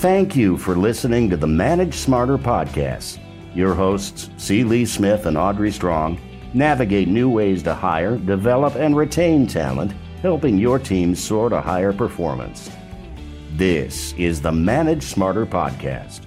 Thank you for listening to the Manage Smarter podcast. Your hosts, C. Lee Smith and Audrey Strong, navigate new ways to hire, develop, and retain talent, helping your team soar to higher performance. This is the Manage Smarter podcast.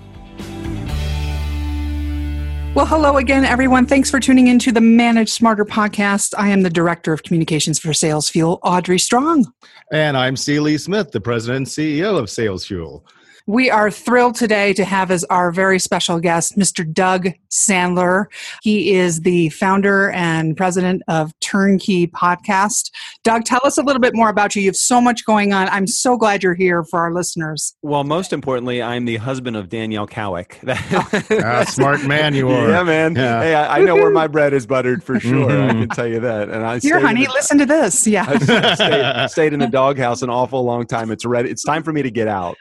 Well, hello again, everyone. Thanks for tuning into the Manage Smarter podcast. I am the Director of Communications for Sales Fuel, Audrey Strong. And I'm C. Lee Smith, the President and CEO of Sales Fuel. We are thrilled today to have as our very special guest Mr. Doug Sandler. He is the founder and president of Turnkey Podcast. Doug, tell us a little bit more about you. You have so much going on. I'm so glad you're here for our listeners. Well, most importantly, I'm the husband of Danielle Cowick. ah, smart man you are. Yeah, man. Yeah. Hey, I, I, know where my bread is buttered for sure. Mm-hmm. I can tell you that. And I here, honey, the, listen to this. Yeah, I stayed, stayed in the doghouse an awful long time. It's ready. It's time for me to get out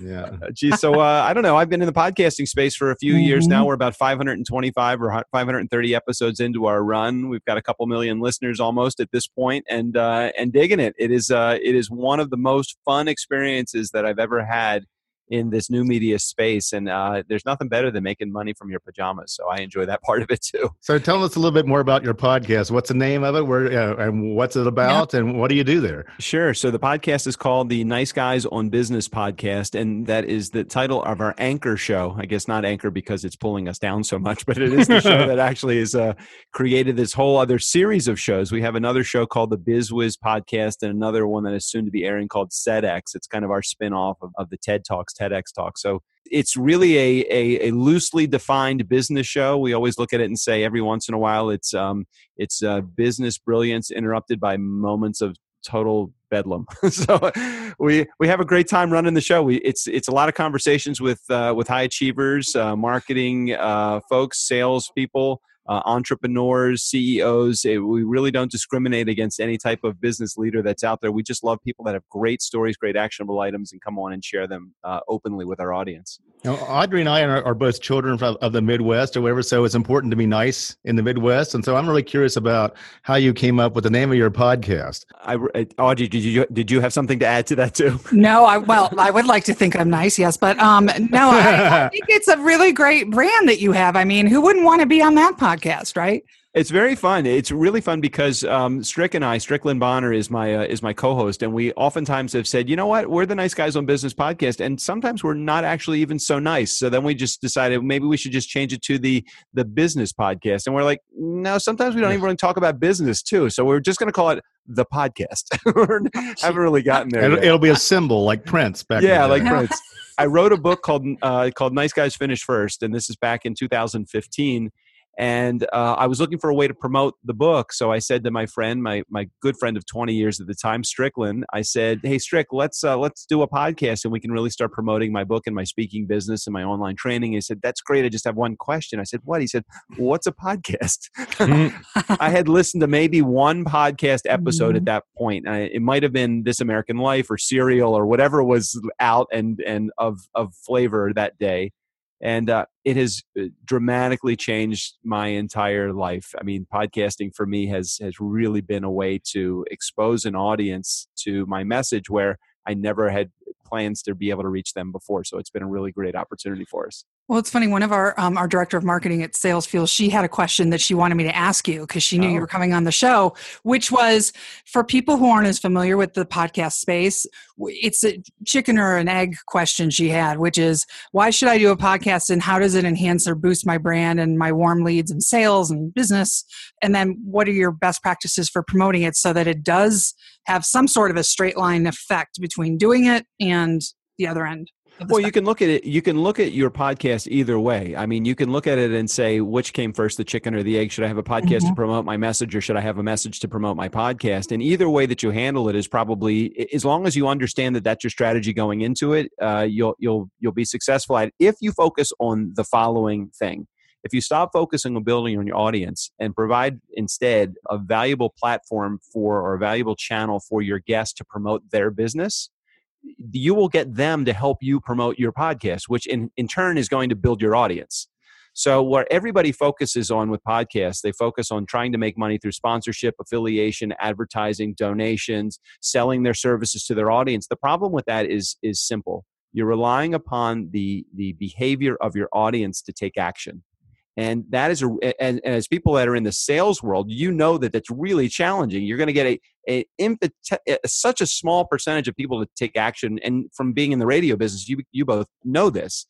yeah. Geez. So uh, I don't know. I've been in the podcasting space for a few mm-hmm. years now. Mm-hmm. We're about 525 or 530 episodes into our run. We've got a couple million listeners almost at this point, and uh, and digging it. It is uh, it is one of the most fun experiences that I've ever had in this new media space and uh, there's nothing better than making money from your pajamas so i enjoy that part of it too. So tell us a little bit more about your podcast. What's the name of it? Where uh, and what's it about yeah. and what do you do there? Sure so the podcast is called the nice guys on business podcast and that is the title of our anchor show. I guess not anchor because it's pulling us down so much but it is the show that actually has uh, created this whole other series of shows. We have another show called the Biz bizwiz podcast and another one that is soon to be airing called sedx it's kind of our spin-off of, of the ted talks TEDx talk. So it's really a, a, a, loosely defined business show. We always look at it and say every once in a while it's um, it's uh, business brilliance interrupted by moments of total bedlam. so we we have a great time running the show. We it's it's a lot of conversations with uh, with high achievers, uh, marketing uh, folks, sales people uh, entrepreneurs, CEOs. It, we really don't discriminate against any type of business leader that's out there. We just love people that have great stories, great actionable items, and come on and share them uh, openly with our audience. Now, Audrey and I are, are both children of, of, the Midwest or whatever, so it's important to be nice in the Midwest. And so I'm really curious about how you came up with the name of your podcast. I, uh, Audrey, did you did you have something to add to that too? No, I well, I would like to think I'm nice, yes, but um, no, I, I think it's a really great brand that you have. I mean, who wouldn't want to be on that podcast, right? It's very fun. It's really fun because um, Strick and I, Strickland Bonner is my uh, is my co-host, and we oftentimes have said, you know what, we're the nice guys on business podcast, and sometimes we're not actually even so nice. So then we just decided maybe we should just change it to the the business podcast, and we're like, no, sometimes we don't even really talk about business too. So we're just going to call it the podcast. haven't really gotten there. It'll, it'll, be a symbol like Prince back. Yeah, like Prince. I wrote a book called uh, called Nice Guys Finish First, and this is back in 2015 and uh, I was looking for a way to promote the book. So I said to my friend, my my good friend of 20 years at the time, Strickland, I said, "Hey, Strick, let's uh, let's do a podcast, and we can really start promoting my book and my speaking business and my online training." He said, "That's great. I just have one question." I said, "What?" He said, "What's a podcast?" I had listened to maybe one podcast episode mm-hmm. at that point. I, it might have been This American Life or Serial or whatever was out and and of of flavor that day and uh, it has uh, dramatically changed my entire life. I mean, podcasting for me has has really been a way to expose an audience to my message where I never had plans to be able to reach them before. So it's been a really great opportunity for us. Well, it's funny. One of our um, our director of marketing at Sales Fuel, she had a question that she wanted me to ask you because she knew oh. you were coming on the show, which was for people who aren't as familiar with the podcast space. It's a chicken or an egg question she had, which is why should I do a podcast and how does it enhance or boost my brand and my warm leads and sales and business? And then what are your best practices for promoting it so that it does have some sort of a straight line effect between doing it and the other end? Well you can look at it you can look at your podcast either way. I mean you can look at it and say which came first the chicken or the egg? Should i have a podcast mm-hmm. to promote my message or should i have a message to promote my podcast? And either way that you handle it is probably as long as you understand that that's your strategy going into it uh, you'll you'll you'll be successful at it. If you focus on the following thing if you stop focusing on building on your audience and provide instead a valuable platform for or a valuable channel for your guests to promote their business you will get them to help you promote your podcast, which in, in turn is going to build your audience. So, what everybody focuses on with podcasts, they focus on trying to make money through sponsorship, affiliation, advertising, donations, selling their services to their audience. The problem with that is, is simple you're relying upon the the behavior of your audience to take action and that is a and, and, as people that are in the sales world you know that that's really challenging. You're going to get a, a, a, such a small percentage of people to take action. And from being in the radio business you you both know this.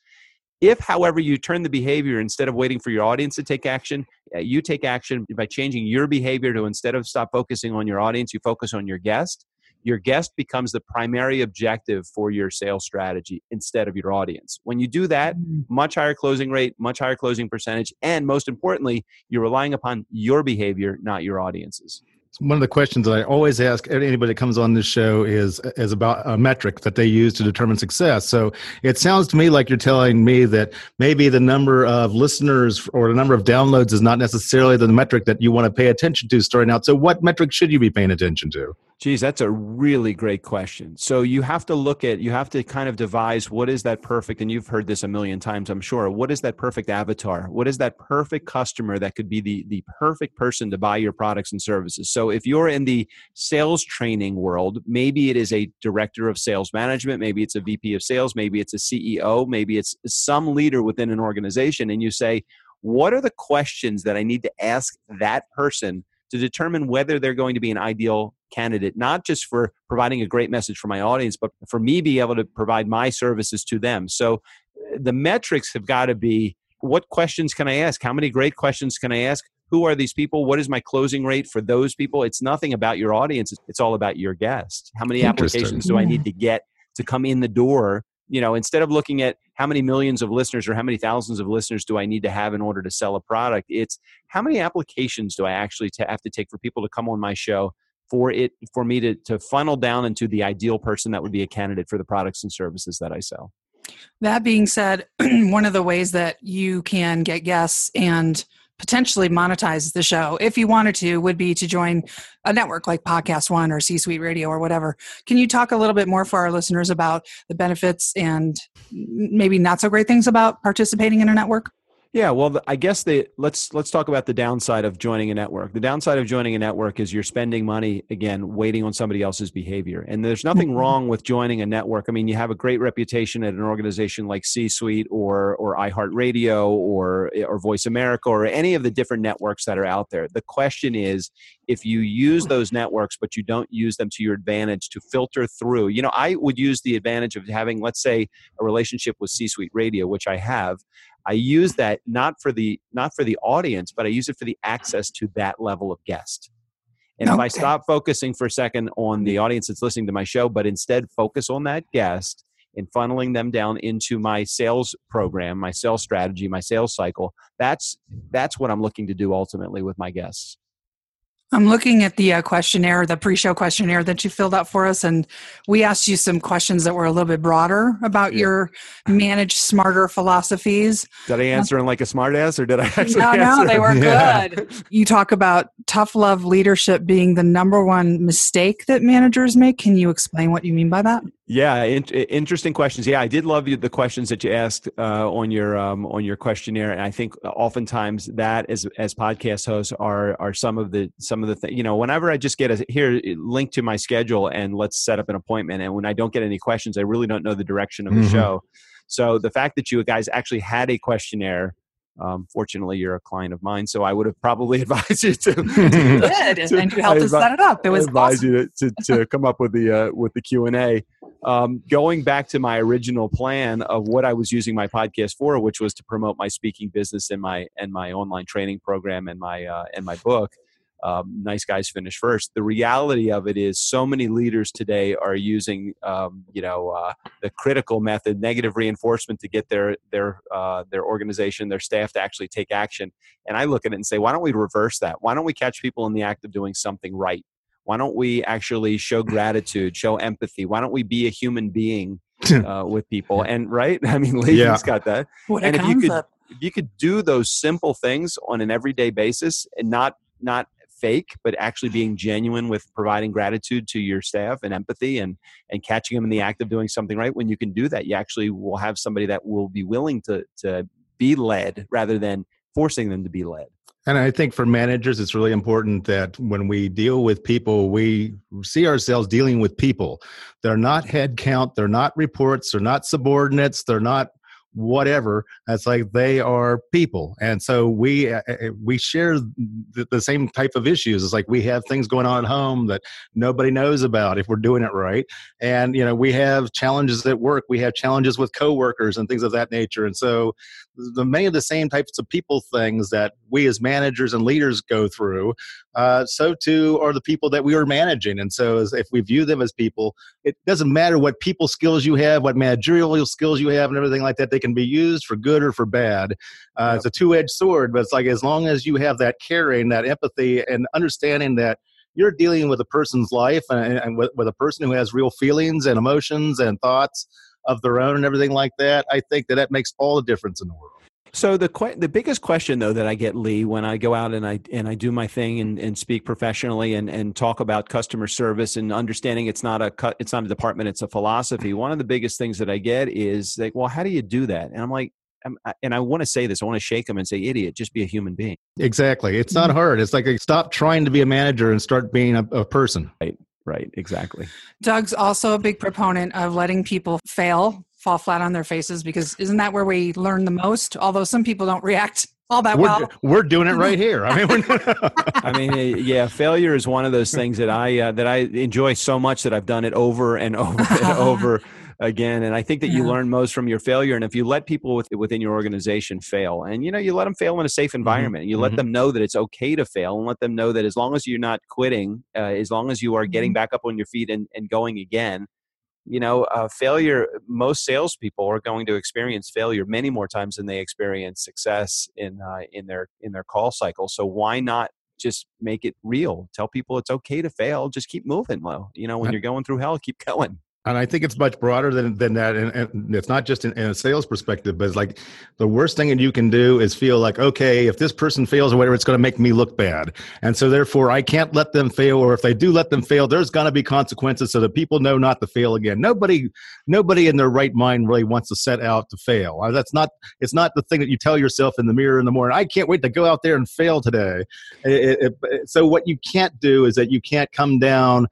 If however you turn the behavior instead of waiting for your audience to take action uh, you take action by changing your behavior to instead of stop focusing on your audience you focus on your guest your guest becomes the primary objective for your sales strategy instead of your audience. When you do that, mm. much higher closing rate, much higher closing percentage, and most importantly, you're relying upon your behavior, not your audience's one of the questions that I always ask anybody that comes on this show is is about a metric that they use to determine success. So it sounds to me like you're telling me that maybe the number of listeners or the number of downloads is not necessarily the metric that you want to pay attention to starting out. So what metric should you be paying attention to? Geez, that's a really great question. So you have to look at, you have to kind of devise what is that perfect, and you've heard this a million times, I'm sure. What is that perfect avatar? What is that perfect customer that could be the, the perfect person to buy your products and services? So if you're in the sales training world, maybe it is a director of sales management, maybe it's a VP of sales, maybe it's a CEO, maybe it's some leader within an organization, and you say, what are the questions that I need to ask that person to determine whether they're going to be an ideal candidate, not just for providing a great message for my audience, but for me be able to provide my services to them. So uh, the metrics have got to be what questions can I ask? How many great questions can I ask? Who are these people? What is my closing rate for those people? It's nothing about your audience, it's all about your guest. How many applications do I need to get to come in the door? You know, instead of looking at how many millions of listeners or how many thousands of listeners do I need to have in order to sell a product, it's how many applications do I actually have to take for people to come on my show for it for me to to funnel down into the ideal person that would be a candidate for the products and services that I sell. That being said, one of the ways that you can get guests and potentially monetize the show if you wanted to would be to join a network like podcast one or c suite radio or whatever. Can you talk a little bit more for our listeners about the benefits and maybe not so great things about participating in a network yeah, well, I guess the let's let's talk about the downside of joining a network. The downside of joining a network is you're spending money again waiting on somebody else's behavior. And there's nothing mm-hmm. wrong with joining a network. I mean, you have a great reputation at an organization like C-Suite or or iHeartRadio or or Voice America or any of the different networks that are out there. The question is if you use those networks but you don't use them to your advantage to filter through. You know, I would use the advantage of having let's say a relationship with C-Suite Radio, which I have I use that not for the not for the audience, but I use it for the access to that level of guest. And okay. if I stop focusing for a second on the audience that's listening to my show, but instead focus on that guest and funneling them down into my sales program, my sales strategy, my sales cycle, that's that's what I'm looking to do ultimately with my guests. I'm looking at the uh, questionnaire, the pre-show questionnaire that you filled out for us, and we asked you some questions that were a little bit broader about yeah. your manage smarter philosophies. Did I answer in like a smartass, or did I actually? No, answer? no, they were yeah. good. You talk about tough love leadership being the number one mistake that managers make. Can you explain what you mean by that? Yeah, in, interesting questions. Yeah, I did love you, the questions that you asked uh, on your um, on your questionnaire, and I think oftentimes that as as podcast hosts are are some of the some of the things. You know, whenever I just get a here link to my schedule and let's set up an appointment, and when I don't get any questions, I really don't know the direction of the mm-hmm. show. So the fact that you guys actually had a questionnaire um, fortunately, you're a client of mine, so I would have probably advised you to. Good, and you helped us set it up. It was advise awesome. you to, to, to, come up with the uh, with the Q and A. Um, going back to my original plan of what I was using my podcast for, which was to promote my speaking business and my and my online training program and my uh, and my book um, nice guys finish first. The reality of it is, so many leaders today are using, um, you know, uh, the critical method, negative reinforcement, to get their their uh, their organization, their staff to actually take action. And I look at it and say, why don't we reverse that? Why don't we catch people in the act of doing something right? Why don't we actually show gratitude, show empathy? Why don't we be a human being uh, with people? And right, I mean, Legi's yeah. got that. What and if you could, if you could do those simple things on an everyday basis and not not fake, but actually being genuine with providing gratitude to your staff and empathy and and catching them in the act of doing something right. When you can do that, you actually will have somebody that will be willing to to be led rather than forcing them to be led. And I think for managers, it's really important that when we deal with people, we see ourselves dealing with people. They're not head count, they're not reports, they're not subordinates, they're not whatever it's like they are people. And so we uh, uh, we share the, the, same type of issues. It's like we have things going on at home that nobody knows about if we're doing it right. And you know we have challenges at work. We have challenges with coworkers and things of that nature. And so the many of the same types of people things that we as managers and leaders go through uh, so too are the people that we are managing and so as, if we view them as people it doesn't matter what people skills you have what managerial skills you have and everything like that they can be used for good or for bad uh, yep. it's a two-edged sword but it's like as long as you have that caring that empathy and understanding that you're dealing with a person's life and, and with, with a person who has real feelings and emotions and thoughts of their own and everything like that, I think that that makes all the difference in the world. So the que- the biggest question though that I get Lee when I go out and I and I do my thing and, and speak professionally and, and talk about customer service and understanding it's not a cut it's not a department it's a philosophy. One of the biggest things that I get is like, well, how do you do that? And I'm like, I'm, and I want to say this, I want to shake them and say, idiot, just be a human being. Exactly. It's not mm-hmm. hard. It's like stop trying to be a manager and start being a, a person. Right. Right, exactly. Doug's also a big proponent of letting people fail, fall flat on their faces, because isn't that where we learn the most? Although some people don't react all that we're, well. We're doing it right here. I mean, I mean, yeah, failure is one of those things that I uh, that I enjoy so much that I've done it over and over and over again. And I think that yeah. you learn most from your failure. And if you let people with, within your organization fail, and you know, you let them fail in a safe mm-hmm. environment, mm-hmm. you let mm-hmm. them know that it's okay to fail, and let them know that as long as you're not quitting, uh, as long as you are getting mm-hmm. back up on your feet and, and going again, you know, uh, failure. Most salespeople are going to experience failure many more times than they experience success in uh, in their in their call cycle. So why not just make it real? Tell people it's okay to fail. Just keep moving, low. You know, when you're going through hell, keep going and I think it's much broader than than that, and, and it's not just in, in, a sales perspective, but it's like the worst thing that you can do is feel like, okay, if this person fails or whatever, it's going to make me look bad, and so therefore I can't let them fail, or if they do let them fail, there's going to be consequences, so that people know not to fail again. Nobody, nobody in their right mind really wants to set out to fail. Uh, that's not, it's not the thing that you tell yourself in the mirror in the morning. I can't wait to go out there and fail today. It, it, it, so what you can't do is that you can't come down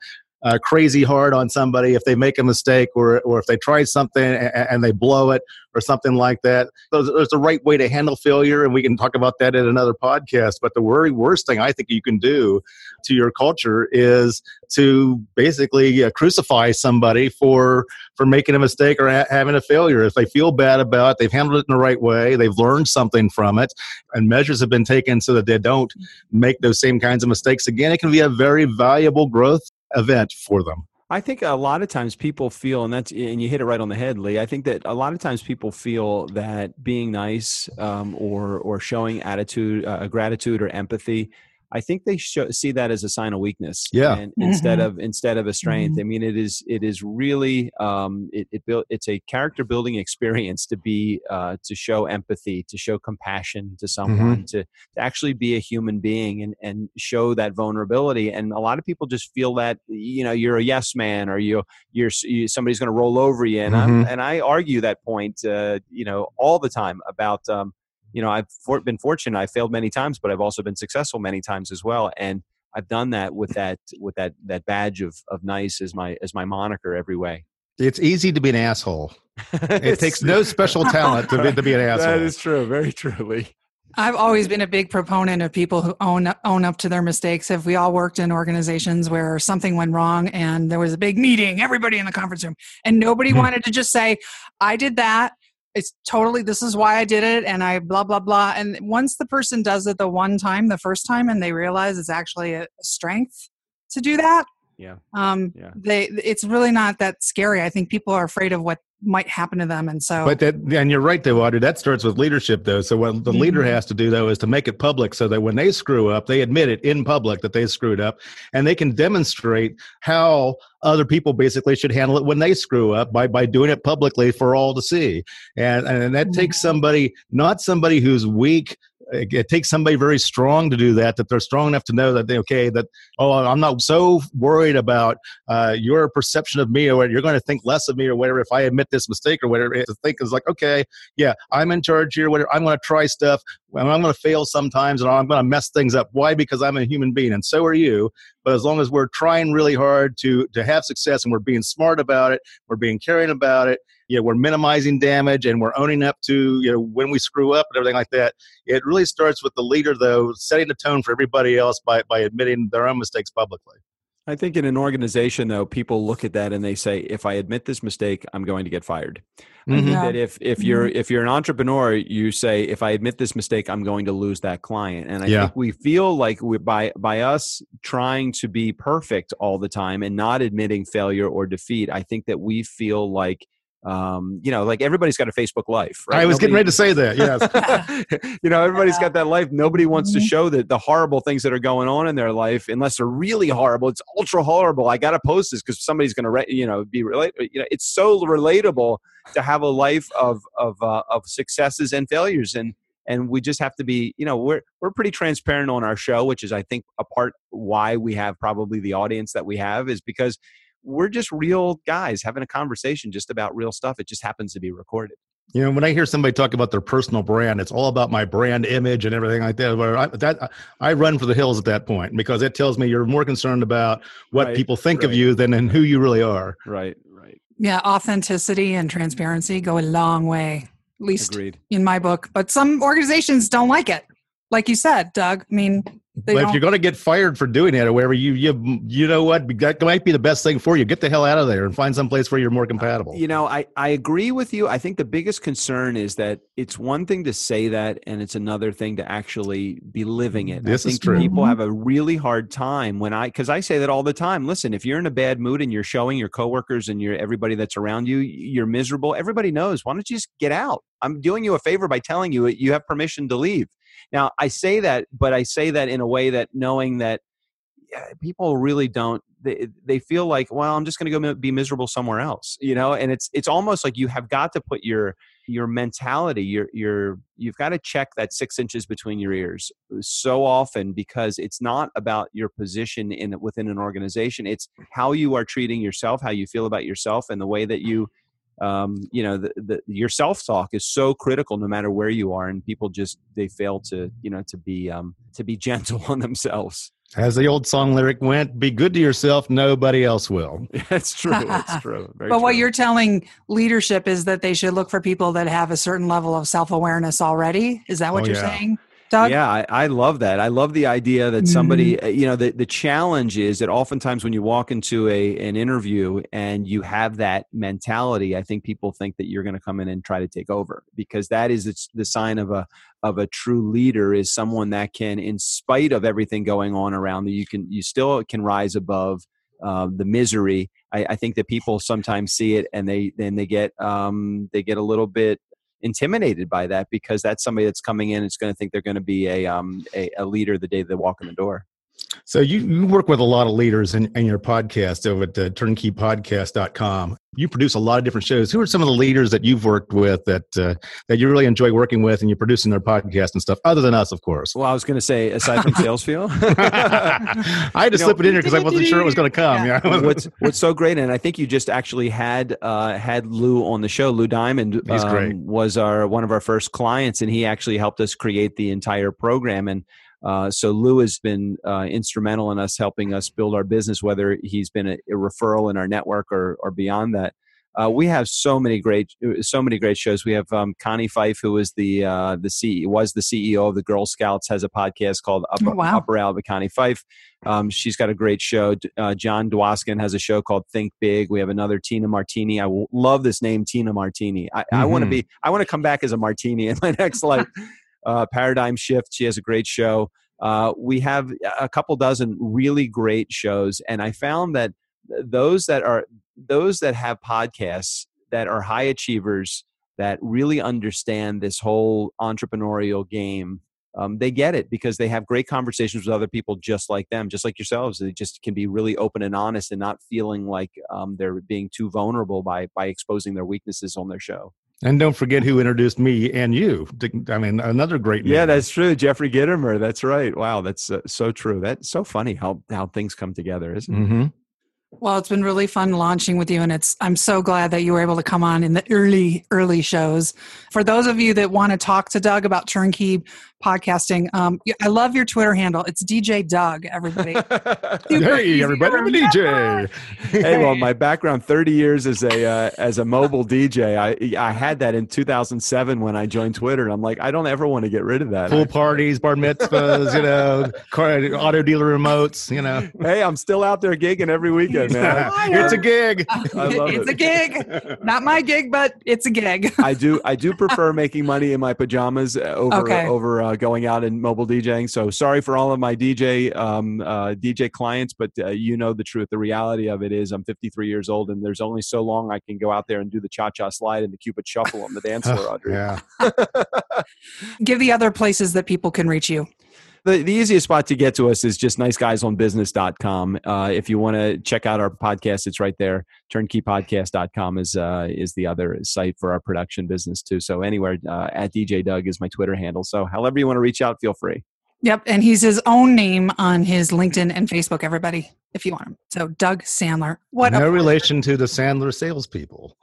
uh, crazy hard on somebody if they make a mistake or, or if they try something and, and they blow it or something like that. There's, there's a right way to handle failure, and we can talk about that in another podcast. But the very worst thing I think you can do to your culture is to basically uh, crucify somebody for for making a mistake or ha- having a failure. If they feel bad about it, they've handled it in the right way, they've learned something from it, and measures have been taken so that they don't make those same kinds of mistakes again. It can be a very valuable growth event for them. I think a lot of times people feel, and that's and you hit it right on the head, Lee. I think that a lot of times people feel that being nice um, or or showing attitude, uh, gratitude, or empathy I think they show, see that as a sign of weakness. Yeah. Mm-hmm. Instead of instead of a strength. Mm-hmm. I mean, it is it is really um, it, it built it's a character building experience to be uh, to show empathy, to show compassion to someone, mm-hmm. to, to actually be a human being and and show that vulnerability. And a lot of people just feel that you know you're a yes man or you you're you, somebody's going to roll over you. And i mm-hmm. and I argue that point uh, you know all the time about. Um, you know i've for, been fortunate i failed many times but i've also been successful many times as well and i've done that with that with that that badge of of nice as my as my moniker every way. It's easy to be an asshole. It takes no special talent to be, to be an asshole. That is true very truly. I've always been a big proponent of people who own own up to their mistakes. If we all worked in organizations where something went wrong and there was a big meeting, everybody in the conference room, and nobody mm-hmm. wanted to just say, "I did that," it's totally this is why I did it and I blah blah blah. And once the person does it the one time the first time and they realize it's actually a strength to do that yeah um yeah. they it's really not that scary I think people are afraid of what might happen to them and so but that and you're right though audrey that starts with leadership though so what the mm-hmm. leader has to do though is to make it public so that when they screw up they admit it in public that they screwed up and they can demonstrate how other people basically should handle it when they screw up by by doing it publicly for all to see and and that mm-hmm. takes somebody not somebody who's weak it, takes somebody very strong to do that that they're strong enough to know that they okay that oh i'm not so worried about uh, your perception of me or you're going to think less of me or whatever if i admit this mistake or whatever to think is like okay yeah i'm in charge here whatever i'm going to try stuff well, I'm going to fail sometimes and I'm going to mess things up. Why? Because I'm a human being and so are you. But as long as we're trying really hard to, to have success and we're being smart about it, we're being caring about it, you know, we're minimizing damage and we're owning up to, you know, when we screw up and everything like that. It really starts with the leader, though, setting the tone for everybody else by, by admitting their own mistakes publicly. I think in an organization, though, people look at that and they say, "If I admit this mistake, I'm going to get fired." Mm-hmm. I think mm-hmm. that if if you're mm-hmm. if you're an entrepreneur, you say, "If I admit this mistake, I'm going to lose that client." And I yeah. think we feel like we by by us trying to be perfect all the time and not admitting failure or defeat, I think that we feel like um, you know, like everybody's got a Facebook life, right? I was Nobody, getting ready to say that. Yes. you know, everybody's got that life. Nobody wants mm-hmm. to show that the horrible things that are going on in their life, unless they're really horrible. It's ultra horrible. I got to post this because somebody's going to, you know, be relate. You know, it's so relatable to have a life of of uh, of successes and failures, and and we just have to be, you know, we're we're pretty transparent on our show, which is, I think, a part why we have probably the audience that we have is because we're just real guys having a conversation just about real stuff. It just happens to be recorded. You know, when I hear somebody talk about their personal brand, it's all about my brand image and everything like that. I, that I run for the hills at that point because it tells me you're more concerned about what right, people think right. of you than in who you really are. Right, right. Yeah, authenticity and transparency go a long way, at least Agreed. in my book. But some organizations don't like it. Like you said, Doug. I mean, but if you're going to get fired for doing it or whatever, you you you know what that might be the best thing for you. Get the hell out of there and find some place where you're more compatible. You know, I I agree with you. I think the biggest concern is that it's one thing to say that, and it's another thing to actually be living it. This I think is true. People mm-hmm. have a really hard time when I because I say that all the time. Listen, if you're in a bad mood and you're showing your coworkers and your everybody that's around you, you're miserable. Everybody knows. Why don't you just get out? I'm doing you a favor by telling you you have permission to leave. Now, I say that, but I say that in a way that knowing that people really don't they, they feel like well i'm just going to go be miserable somewhere else you know? And it's it's almost like you have got to put your your mentality your your you've got to check that six inches between your ears uh, so often because it's not about your position in within an organization it's how you are treating yourself how you feel about yourself and the way that you um, you know, the, the, your self talk is so critical no matter where you are, and people just they fail to you know to be um, to be gentle on themselves. As the old song lyric went, "Be good to yourself; nobody else will." That's true. That's true. but true. what you're telling leadership is that they should look for people that have a certain level of self awareness already. Is that what oh, you're yeah. saying? Doug? Yeah, I, I, love that. I love the idea that somebody, mm-hmm. you know, the, the challenge is that oftentimes when you walk into a an interview and you have that mentality, I think people think that you're going to come in and try to take over because that is the sign of a of a true leader is someone that can, in spite of everything going on around you, you can you still can rise above uh, the misery. I, I, think that people sometimes see it and they then they get um, they get a little bit intimidated by that because that's somebody that's coming in it's going to think they're going to be a, um, a, a leader the day they walk in the door so you, you work with a lot of leaders in, in your podcast over at uh, turnkeypodcast.com. You produce a lot of different shows. Who are some of the leaders that you've worked with that uh, that you really enjoy working with and you're producing their podcast and stuff, other than us, of course? Well, I was going to say, aside from SalesFuel. I had to you slip know, it in here because I wasn't sure it was going to come. Yeah. yeah. what's, what's so great, and I think you just actually had uh, had Lou on the show. Lou Diamond um, was our one of our first clients, and he actually helped us create the entire program. And uh, so Lou has been uh, instrumental in us helping us build our business, whether he's been a, a referral in our network or, or beyond that. Uh, we have so many great, so many great shows. We have um, Connie Fife, who is the uh, the CEO, was the CEO of the Girl Scouts, has a podcast called Upper, oh, wow. Upper Alba Connie Fife. Um, she's got a great show. Uh, John Dwoskin has a show called Think Big. We have another Tina Martini. I love this name, Tina Martini. I, mm-hmm. I want to be. I want to come back as a martini in my next life uh, Paradigm Shift. She has a great show. Uh, we have a couple dozen really great shows, and I found that those that are those that have podcasts that are high achievers that really understand this whole entrepreneurial game um, they get it because they have great conversations with other people just like them, just like yourselves. They just can be really open and honest and not feeling like um, they're being too vulnerable by by exposing their weaknesses on their show. And don't forget who introduced me and you. I mean, another great. Yeah, that's true. Jeffrey Gitomer. That's right. Wow, that's uh, so true. That's so funny how how things come together, isn't it? Well, it's been really fun launching with you, and it's I'm so glad that you were able to come on in the early early shows. For those of you that want to talk to Doug about Turnkey podcasting. Um, I love your Twitter handle. It's DJ Doug. Everybody. hey, everybody! I'm a DJ. hey, well, my background 30 years as a uh, as a mobile DJ. I I had that in 2007 when I joined Twitter. And I'm like, I don't ever want to get rid of that. Pool parties, bar mitzvahs, you know, car, auto dealer remotes. You know. Hey, I'm still out there gigging every weekend, man. it's a gig. it's it. a gig. Not my gig, but it's a gig. I do I do prefer making money in my pajamas over okay. over uh, going out and mobile DJing. So sorry for all of my DJ um, uh, DJ clients, but uh, you know the truth. The reality of it is, I'm 53 years old, and there's only so long I can go out there and do the cha cha slide and the cupid shuffle on the dance floor. Audrey. yeah. Give the other places that people can reach you the, the easiest spot to get to us is just niceguysonbusiness.com. Uh, if you want to check out our podcast, it's right there. Turnkeypodcast.com is uh, is the other site for our production business too. So anywhere uh, at DJ Doug is my Twitter handle. So however you want to reach out, feel free. Yep, and he's his own name on his LinkedIn and Facebook. Everybody, if you want him. So Doug Sandler. What? No relation to the Sandler salespeople.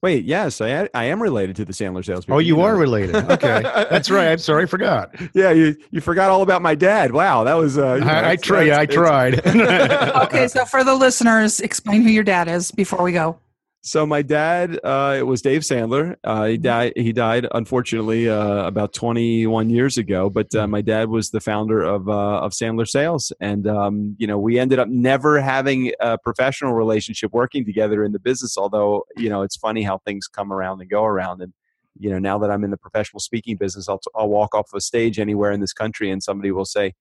Wait, yes, I I am related to the Sandler salespeople. Oh, you, you are know. related. Okay, that's right. I'm sorry, I forgot. Yeah, you you forgot all about my dad. Wow, that was. Uh, know, I, I tried. I tried. okay, so for the listeners, explain who your dad is before we go. So my dad, uh, it was Dave Sandler. Uh, he mm-hmm. died. He died unfortunately uh, about 21 years ago. But uh, my dad was the founder of uh, of Sandler Sales, and um, you know we ended up never having a professional relationship working together in the business. Although you know it's funny how things come around and go around. And you know now that I'm in the professional speaking business, I'll, I'll walk off a stage anywhere in this country, and somebody will say,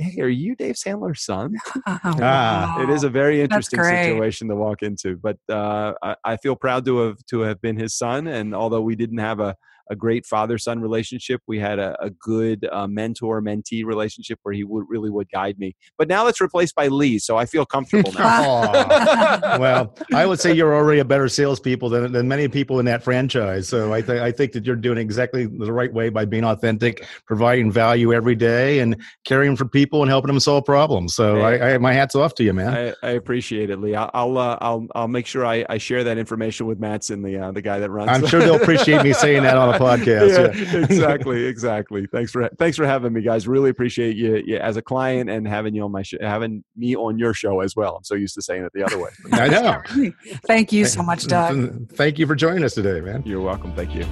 hey, are you Dave Sandler's son? Oh, wow. It is a very interesting situation to walk into, but uh, I, I, feel proud to have to have been his son. And although we didn't have a a great father son relationship. We had a, a good uh, mentor mentee relationship where he would really would guide me. But now it's replaced by Lee, so I feel comfortable now. well, I would say you're already a better salespeople than, than many people in that franchise. So I, th- I think that you're doing exactly the right way by being authentic, providing value every day, and caring for people and helping them solve problems. So hey, I, I, my hats off to you, man. I, I appreciate it, Lee. I'll I'll, uh, I'll, I'll make sure I, I share that information with Mattson, the uh, the guy that runs. I'm sure they'll appreciate me saying that on a podcast. Yeah, yeah. exactly, exactly. Thanks for thanks for having me, guys. Really appreciate you, you as a client and having you on my having me on your show as well. I'm so used to saying it the other way. I know. Thank you so much, Doug. Thank you for joining us today, man. You're welcome. Thank you.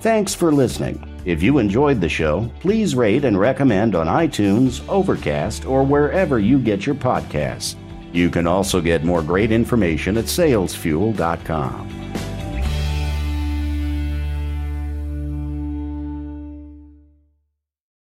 Thanks for listening. If you enjoyed the show, please rate and recommend on iTunes, Overcast, or wherever you get your podcasts. You can also get more great information at salesfuel.com.